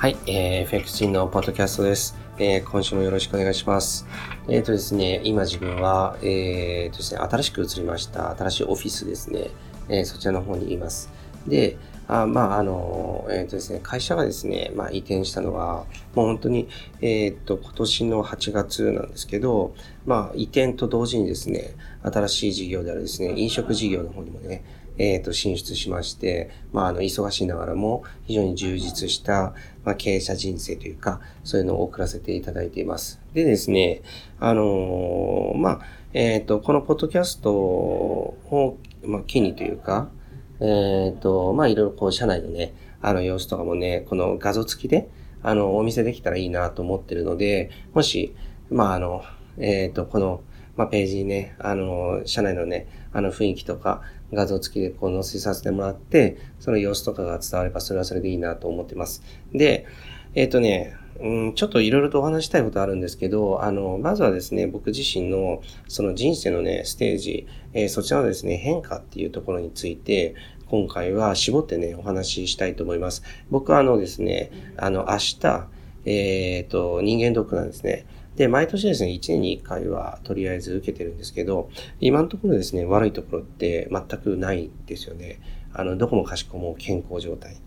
はい、えー、FX 人のポッドキャストです。えー、今週もよろしくお願いします。えっ、ー、とですね、今自分は、えー、とですね、新しく移りました、新しいオフィスですね、えー、そちらの方にいます。で、あまあ、あの、えっ、ー、とですね、会社がですね、まあ、移転したのは、もう本当に、えっ、ー、と、今年の8月なんですけど、まあ、移転と同時にですね、新しい事業であるですね、飲食事業の方にもね、えっ、ー、と、進出しまして、まあ、あの、忙しいながらも、非常に充実した、まあ、経営者人生というか、そういうのを送らせていただいています。でですね、あのー、まあ、えっ、ー、と、このポッドキャストを、まあ、機にというか、えっ、と、まあ、いろいろこう、社内のね、あの様子とかもね、この画像付きで、あの、お見せできたらいいなと思ってるので、もし、まあ、あの、えっ、と、この、まあ、ページにね、あの、社内のね、あの雰囲気とか画像付きでこう載せさせてもらって、その様子とかが伝わればそれはそれでいいなと思ってます。で、えっ、ー、とね、うん、ちょっといろいろとお話したいことあるんですけど、あの、まずはですね、僕自身のその人生のね、ステージ、えー、そちらのですね、変化っていうところについて、今回は絞ってね、お話ししたいと思います。僕はあのですね、あの、明日、えっ、ー、と、人間ドックなんですね。で、毎年ですね、1年に1回はとりあえず受けてるんですけど、今のところですね、悪いところって全くないですよね。あの、どこもかしこも健康状態。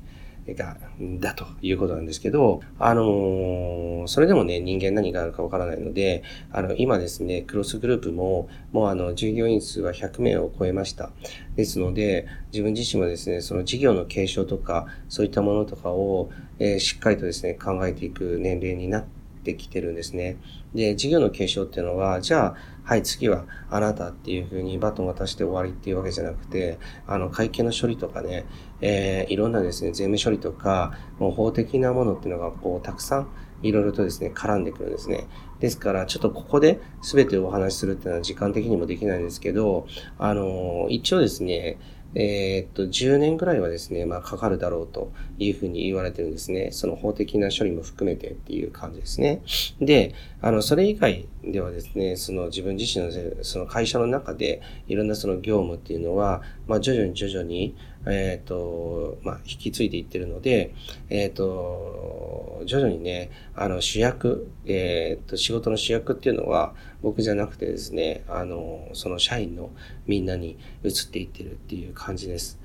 が、だということなんですけど、あのー、それでもね、人間何があるかわからないので、あの、今ですね、クロスグループも、もうあの、従業員数は100名を超えました。ですので、自分自身もですね、その事業の継承とか、そういったものとかを、えー、しっかりとですね、考えていく年齢になってってきてるんですね。で、事業の継承っていうのは、じゃあ、はい、次はあなたっていうふうにバトン渡して終わりっていうわけじゃなくて、あの、会計の処理とかね、えー、いろんなですね、税務処理とか、もう法的なものっていうのが、こう、たくさんいろいろとですね、絡んでくるんですね。ですから、ちょっとここで全てお話しするっていうのは時間的にもできないんですけど、あの、一応ですね、えー、っと、10年ぐらいはですね、まあ、かかるだろうというふうに言われてるんですね。その法的な処理も含めてっていう感じですね。で、あの、それ以外ではですね、その自分自身のその会社の中でいろんなその業務っていうのは、まあ、徐々に徐々に、えっ、ー、と、まあ、引き継いでいってるので、えっ、ー、と、徐々にね、あの、主役、えっ、ー、と、仕事の主役っていうのは、僕じゃなくてですね、あの、その社員のみんなに移っていってるっていう感じです。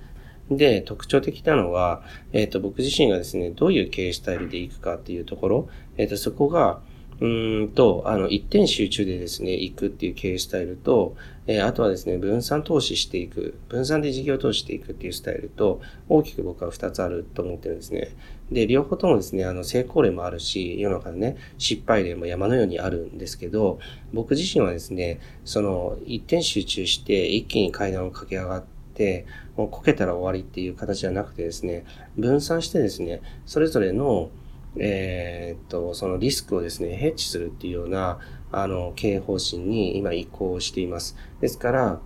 で、特徴的なのは、えっ、と、僕自身がですね、どういう経営スタイルでいくかっていうところ、えっ、と、そこが、うんと、あの、一点集中でですね、行くっていう経営スタイルと、えー、あとはですね、分散投資していく、分散で事業投資していくっていうスタイルと、大きく僕は二つあると思ってるんですね。で、両方ともですね、あの、成功例もあるし、世の中でね、失敗例も山のようにあるんですけど、僕自身はですね、その、一点集中して、一気に階段を駆け上がって、もうこけたら終わりっていう形じゃなくてですね、分散してですね、それぞれの、えー、っと、そのリスクをですね、ヘッジするっていうような、あの、経営方針に今移行しています。ですから、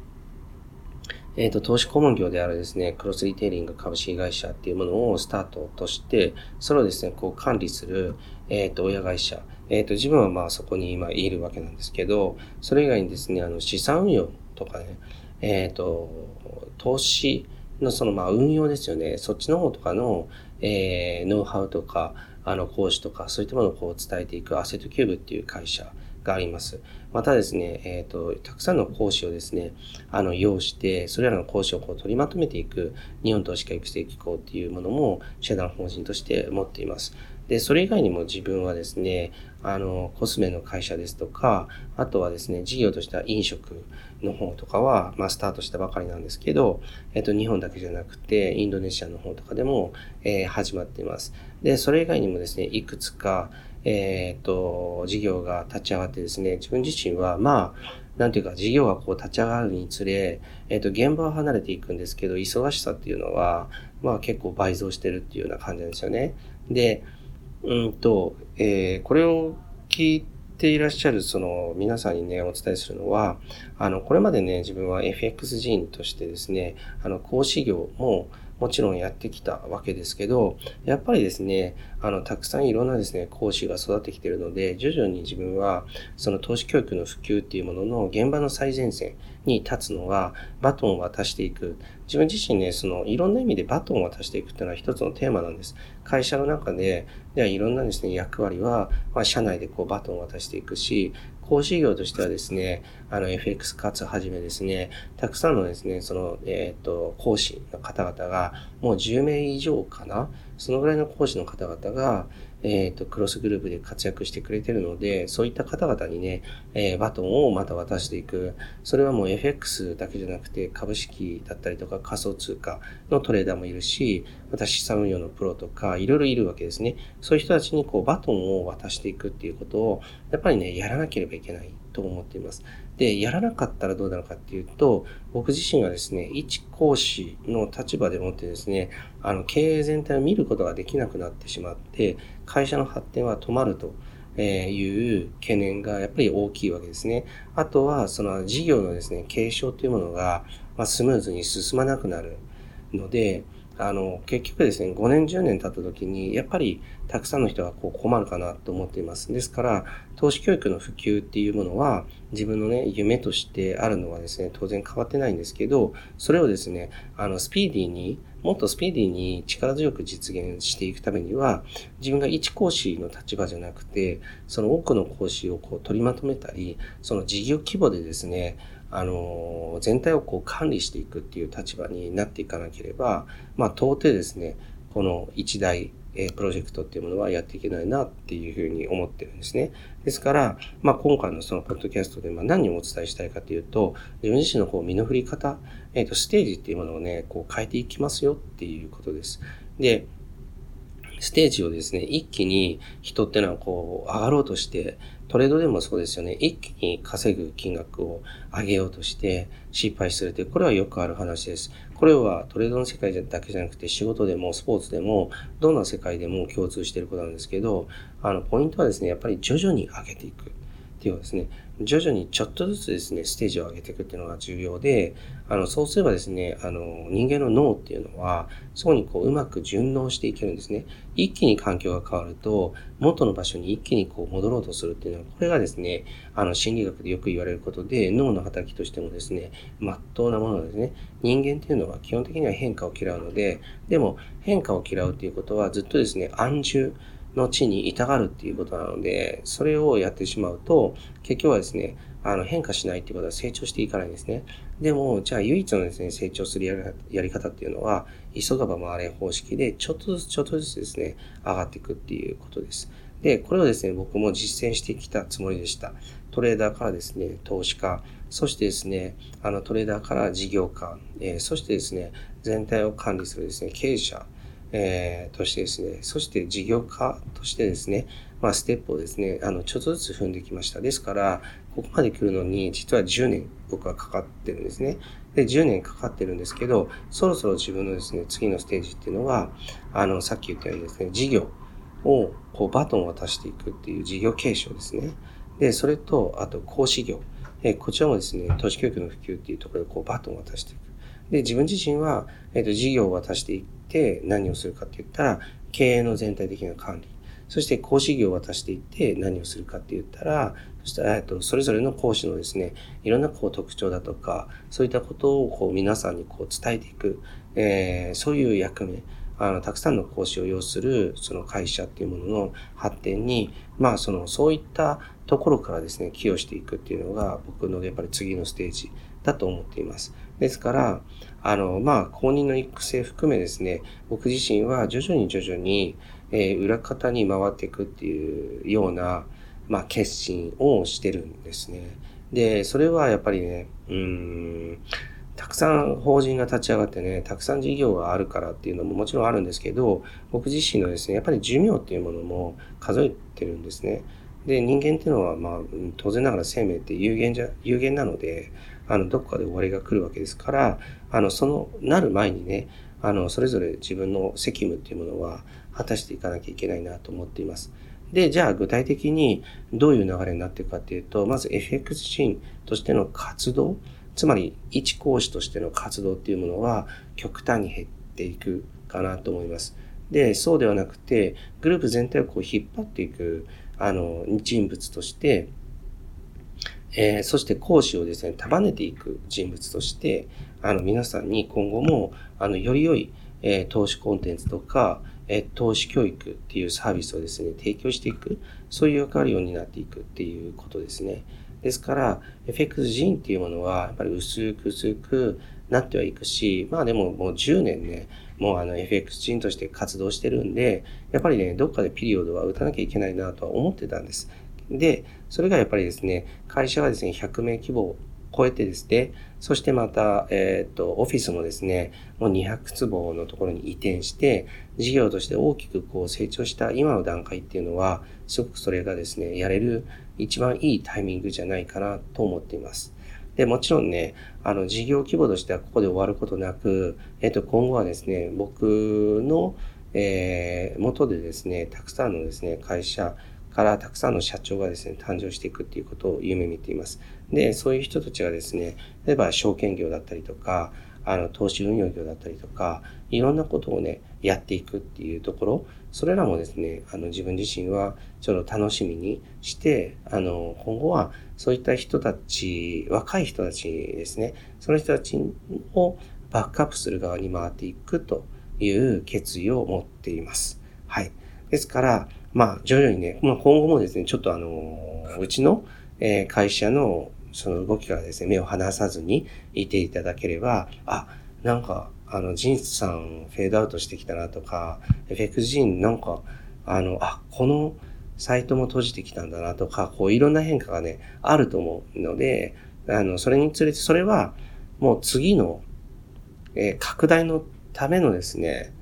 えっ、と、投資顧問業であるですね、クロスリテイリング株式会社っていうものをスタートとして、それをですね、こう管理する、えっ、と、親会社。えっ、と、自分はまあそこに今いるわけなんですけど、それ以外にですね、あの、資産運用とかね、えっ、と、投資のそのまあ運用ですよね。そっちの方とかの、えー、ノウハウとか、あの、講師とか、そういったものをこう伝えていくアセットキューブっていう会社があります。またですね、えっ、ー、と、たくさんの講師をですね、あの、要して、それらの講師をこう取りまとめていく日本投資家育成機構っていうものも社団法人として持っています。で、それ以外にも自分はですね、あの、コスメの会社ですとか、あとはですね、事業としては飲食の方とかは、まあ、スタートしたばかりなんですけど、えっと、日本だけじゃなくて、インドネシアの方とかでも、えー、始まっています。で、それ以外にもですね、いくつか、えっ、と、事業が立ち上がってですね、自分自身は、まあ、なんていうか、事業がこう立ち上がるにつれ、えっ、と、現場は離れていくんですけど、忙しさっていうのは、まあ結構倍増してるっていうような感じなんですよね。で、うんと、えー、これを聞いていらっしゃるその皆さんにね、お伝えするのは、あの、これまでね、自分は FX 人としてですね、あの、講師業ももちろんやってきたわけですけど、やっぱりですね、あの、たくさんいろんなですね、講師が育ってきているので、徐々に自分は、その投資教育の普及っていうものの現場の最前線に立つのは、バトンを渡していく。自分自身ね、その、いろんな意味でバトンを渡していくっていうのは一つのテーマなんです。会社の中で、ではいろんなですね、役割は、まあ、社内でこう、バトンを渡していくし、講師業としてはですね、あの FX 活はじめですね、たくさんのですね、その、えっ、ー、と、講師の方々が、もう10名以上かな？そのぐらいの講師の方々が、えっ、ー、と、クロスグループで活躍してくれてるので、そういった方々にね、えー、バトンをまた渡していく。それはもう FX だけじゃなくて、株式だったりとか仮想通貨のトレーダーもいるし、資産運用のプロとか、いろいろいるわけですね。そういう人たちにこう、バトンを渡していくっていうことを、やっぱりね、やらなければいけないと思っています。で、やらなかったらどうなるかっていうと、僕自身がですね、一講師の立場でもってですね、あの、経営全体を見ることができなくなってしまって、会社の発展は止まると。えいう懸念がやっぱり大きいわけですね。あとは、その事業のですね、継承というものが、まスムーズに進まなくなるので、あの、結局ですね、5年、10年経った時に、やっぱりたくさんの人がこう困るかなと思っています。ですから、投資教育の普及っていうものは、自分のね、夢としてあるのはですね、当然変わってないんですけど、それをですね、あの、スピーディーに、もっとスピーディーに力強く実現していくためには、自分が一講師の立場じゃなくて、その多くの講師をこう取りまとめたり、その事業規模でですね、あの、全体をこう管理していくっていう立場になっていかなければ、まあ、到底ですね、この一大えプロジェクトっていうものはやっていけないなっていうふうに思ってるんですね。ですから、まあ、今回のそのポッドキャストでま何をお伝えしたいかというと、自分自身のこう身の振り方、えっ、ー、と、ステージっていうものをね、こう変えていきますよっていうことです。で、ステージをですね、一気に人ってのはこう上がろうとして、トレードでもそうですよね。一気に稼ぐ金額を上げようとして失敗するという、これはよくある話です。これはトレードの世界だけじゃなくて仕事でもスポーツでもどんな世界でも共通していることなんですけど、あの、ポイントはですね、やっぱり徐々に上げていく。っていうですね、徐々にちょっとずつですね、ステージを上げていくっていうのが重要で、あの、そうすればですね、あの、人間の脳っていうのは、そこにこう、うまく順応していけるんですね。一気に環境が変わると、元の場所に一気にこう、戻ろうとするっていうのは、これがですね、あの、心理学でよく言われることで、脳の働きとしてもですね、まっとうなものですね。人間っていうのは基本的には変化を嫌うので、でも、変化を嫌うっていうことは、ずっとですね、安住、の地にいたがるっていうことなので、それをやってしまうと、結局はですね、あの変化しないっていうことは成長していかないんですね。でも、じゃあ唯一のですね、成長するやり方っていうのは、急がば回れ方式で、ちょっとずつちょっとずつですね、上がっていくっていうことです。で、これをですね、僕も実践してきたつもりでした。トレーダーからですね、投資家、そしてですね、あのトレーダーから事業家、えー、そしてですね、全体を管理するですね、経営者、えー、としてですね、そして事業家としてですね、まあ、ステップをですね、あの、ちょっとずつ踏んできました。ですから、ここまで来るのに、実は10年僕はかかってるんですね。で、10年かかってるんですけど、そろそろ自分のですね、次のステージっていうのは、あの、さっき言ったようにですね、事業を、こう、バトンを渡していくっていう事業継承ですね。で、それと、あと、講師業。えこちらもですね、都市教育の普及っていうところで、こう、バトンを渡していく。で、自分自身は、えっ、と、事業を渡していって、何をするかって言ったら、経営の全体的な管理。そして講師業を渡していって何をするかって言ったら、そしたら、えっと、それぞれの講師のですね、いろんなこう特徴だとか、そういったことをこう皆さんにこう伝えていく、えー、そういう役目。あの、たくさんの講師を要する、その会社っていうものの発展に、まあ、その、そういったところからですね、寄与していくっていうのが、僕のやっぱり次のステージだと思っています。ですから、あの、まあ、公認の育成含めですね、僕自身は徐々に徐々に、えー、裏方に回っていくっていうような、まあ、決心をしてるんですね。で、それはやっぱりね、うん、たくさん法人が立ち上がってね、たくさん事業があるからっていうのももちろんあるんですけど、僕自身のですね、やっぱり寿命っていうものも数えてるんですね。で、人間っていうのは、まあ、当然ながら生命って有限じゃ、有限なので、あの、どこかで終わりが来るわけですから、あの、その、なる前にね、あの、それぞれ自分の責務っていうものは果たしていかなきゃいけないなと思っています。で、じゃあ具体的にどういう流れになっていくかっていうと、まず FX シーンとしての活動、つまり一講師としての活動っていうものは極端に減っていくかなと思います。で、そうではなくて、グループ全体をこう引っ張っていく、あの、人物として、えー、そして講師をですね、束ねていく人物として、あの、皆さんに今後も、あの、より良い、えー、投資コンテンツとか、えー、投資教育っていうサービスをですね、提供していく、そういう役割を担っていくっていうことですね。ですから、FX 人っていうものは、やっぱり薄く薄くなってはいくし、まあでももう10年ね、もうあの FX 人として活動してるんで、やっぱりね、どっかでピリオドは打たなきゃいけないなとは思ってたんです。で、それがやっぱりですね、会社がですね、100名規模を超えてですね、そしてまた、えっ、ー、と、オフィスもですね、もう200坪のところに移転して、事業として大きくこう成長した今の段階っていうのは、すごくそれがですね、やれる一番いいタイミングじゃないかなと思っています。で、もちろんね、あの、事業規模としてはここで終わることなく、えっ、と、今後はですね、僕の、えー、元でですね、たくさんのですね、会社からたくさんの社長がですね、誕生していくっていうことを夢見ています。で、そういう人たちがですね、例えば証券業だったりとか、あの、投資運用業だったりとか、いろんなことをね、やっていくっていうところ、それらもですね、あの、自分自身はちょっと楽しみにして、あの、今後はそういった人たち、若い人たちですね、その人たちをバックアップする側に回っていくという決意を持っています。はい。ですから、まあ、徐々にね、まあ、今後もですね、ちょっとあの、うちの、え会社のその動きからですね、目を離さずにいていただければ、あ、なんか、あの、ジンさんフェードアウトしてきたなとか、エフェクジンなんか、あの、あ、このサイトも閉じてきたんだなとか、こういろんな変化がね、あると思うので、あの、それにつれて、それはもう次の、えー、拡大のためのですね、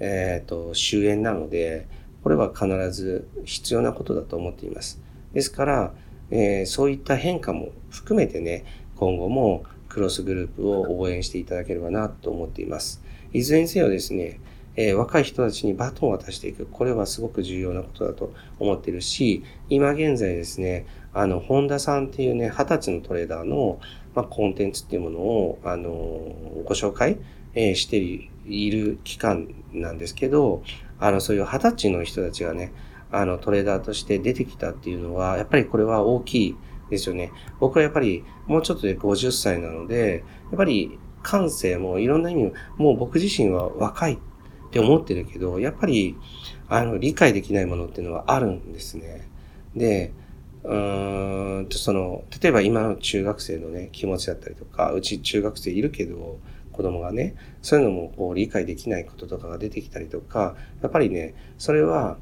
えっ、ー、と、終焉なので、これは必ず必要なことだと思っています。ですから、えー、そういった変化も含めてね、今後もクロスグループを応援していただければなと思っています。いずれにせよですね、えー、若い人たちにバトンを渡していく。これはすごく重要なことだと思ってるし、今現在ですね、あの、本田さんっていうね、二十歳のトレーダーの、まあ、コンテンツっていうものを、あの、ご紹介、えー、している期間なんですけど、あの、そういう二十歳の人たちがね、あの、トレーダーとして出てきたっていうのは、やっぱりこれは大きいですよね。僕はやっぱりもうちょっとで50歳なので、やっぱり感性もいろんな意味、もう僕自身は若いって思ってるけど、やっぱり、あの、理解できないものっていうのはあるんですね。で、うーんと、その、例えば今の中学生のね、気持ちだったりとか、うち中学生いるけど、子供がね、そういうのもこう理解できないこととかが出てきたりとか、やっぱりね、それは、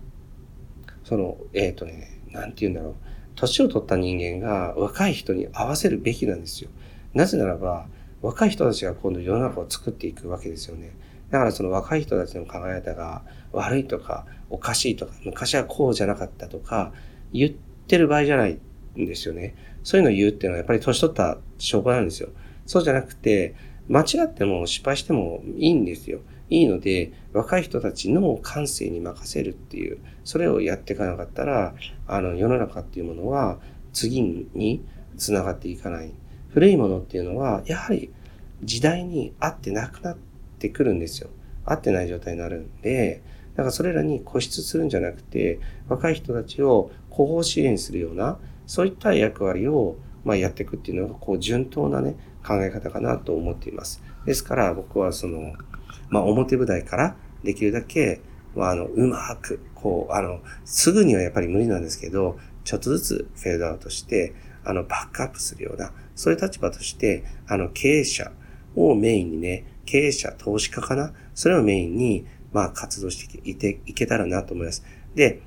その、えっ、ー、とね、なんて言うんだろう。年を取った人間が若い人に合わせるべきなんですよ。なぜならば、若い人たちが今度世の中を作っていくわけですよね。だからその若い人たちの考え方が悪いとかおかしいとか昔はこうじゃなかったとか言ってる場合じゃないんですよね。そういうのを言うっていうのはやっぱり年取った証拠なんですよ。そうじゃなくて、間違っても失敗してもいいんですよ。いいので、若い人たちの感性に任せるっていう、それをやっていかなかったら、あの、世の中っていうものは次に繋がっていかない。古いものっていうのは、やはり時代に合ってなくなってくるんですよ。合ってない状態になるんで、だからそれらに固執するんじゃなくて、若い人たちを後方支援するような、そういった役割を、まあ、やっていくっていうのが、こう、順当なね、考え方かなと思っています。ですから僕はその、まあ表舞台からできるだけ、まあ、あの、うまく、こう、あの、すぐにはやっぱり無理なんですけど、ちょっとずつフェードアウトして、あの、バックアップするような、そういう立場として、あの、経営者をメインにね、経営者、投資家かなそれをメインに、まあ、活動していて、いけたらなと思います。で、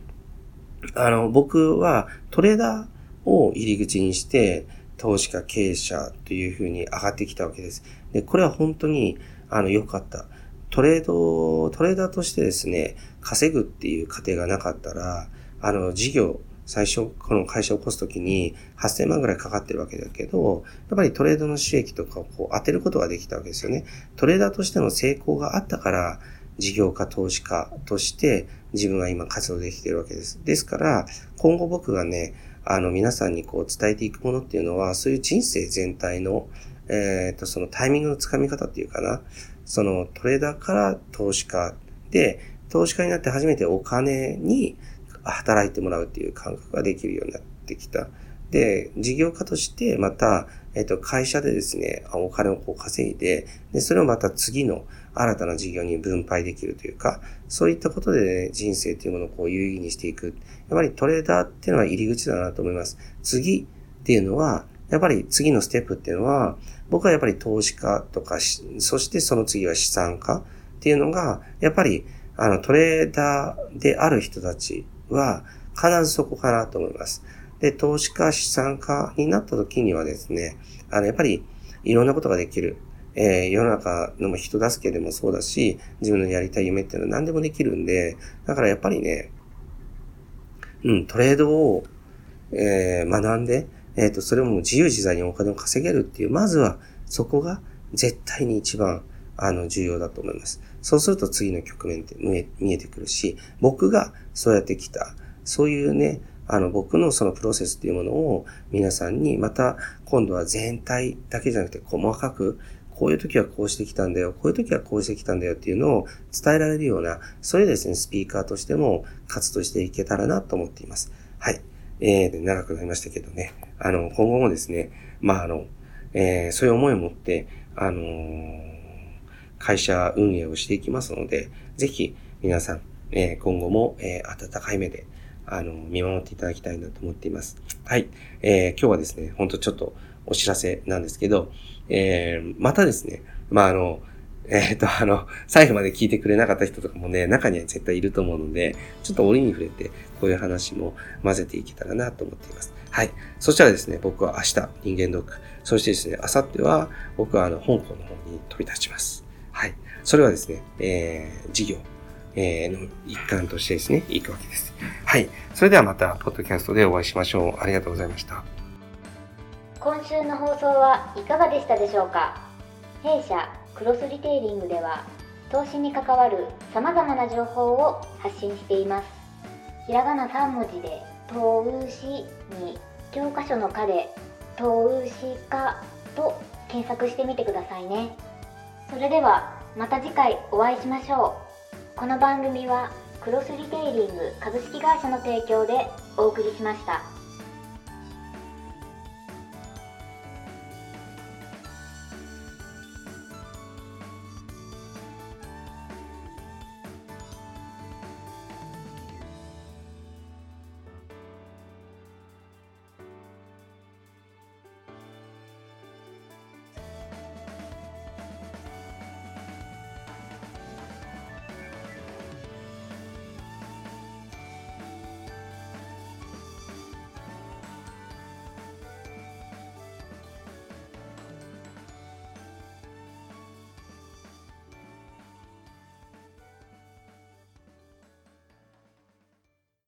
あの、僕はトレーダーを入り口にして、投資家、経営者というふうに上がってきたわけです。で、これは本当に、あの、良かった。トレード、トレーダーとしてですね、稼ぐっていう過程がなかったら、あの、事業、最初、この会社を起こすときに8000万ぐらいかかってるわけだけど、やっぱりトレードの収益とかをこう当てることができたわけですよね。トレーダーとしての成功があったから、事業家、投資家として自分は今活動できてるわけです。ですから、今後僕がね、あの、皆さんにこう伝えていくものっていうのは、そういう人生全体の、えっ、と、そのタイミングのつかみ方っていうかな。そのトレーダーから投資家で、投資家になって初めてお金に働いてもらうっていう感覚ができるようになってきた。で、事業家としてまた、えっ、と、会社でですね、お金をこう稼いで、で、それをまた次の新たな事業に分配できるというか、そういったことで、ね、人生というものをこう有意義にしていく。やっぱりトレーダーっていうのは入り口だなと思います。次っていうのは、やっぱり次のステップっていうのは、僕はやっぱり投資家とか、そしてその次は資産家っていうのが、やっぱり、あの、トレーダーである人たちは、必ずそこかなと思います。で、投資家、資産家になった時にはですね、あの、やっぱり、いろんなことができる。えー、世の中の人助けでもそうだし、自分のやりたい夢っていうのは何でもできるんで、だからやっぱりね、うん、トレードを、えー、学んで、えっ、ー、と、それも自由自在にお金を稼げるっていう、まずはそこが絶対に一番、あの、重要だと思います。そうすると次の局面って見えてくるし、僕がそうやってきた、そういうね、あの、僕のそのプロセスっていうものを皆さんにまた今度は全体だけじゃなくて細かくこういう時はこうしてきたんだよ、こういう時はこうしてきたんだよっていうのを伝えられるような、そういうですね、スピーカーとしても活動していけたらなと思っています。はい。えー、長くなりましたけどね。あの、今後もですね、まあ、あの、えー、そういう思いを持って、あのー、会社運営をしていきますので、ぜひ皆さん、えー、今後も、えー、温かい目で、あの、見守っていただきたいなと思っています。はい。えー、今日はですね、ほんとちょっとお知らせなんですけど、えー、またですね、まあ、あの、えっ、ー、と、あの、最後まで聞いてくれなかった人とかもね、中には絶対いると思うので、ちょっと折に触れて、こういう話も混ぜていけたらなと思っています。はい。そしたらですね、僕は明日、人間ドック、そしてですね、明後日は、僕はあの、香港の方に飛び立ちます。はい。それはですね、えー、事業、えー、の一環としてですね、行くわけです。はい。それではまた、ポッドキャストでお会いしましょう。ありがとうございました。今週の放送はいかがでしたでしょうか？弊社クロスリテイリングでは投資に関わるさまざまな情報を発信しています。ひらがな3文字で「投資」に教科書の「科」で「投資家」と検索してみてくださいね。それではまた次回お会いしましょう。この番組はクロスリテイリング株式会社の提供でお送りしました。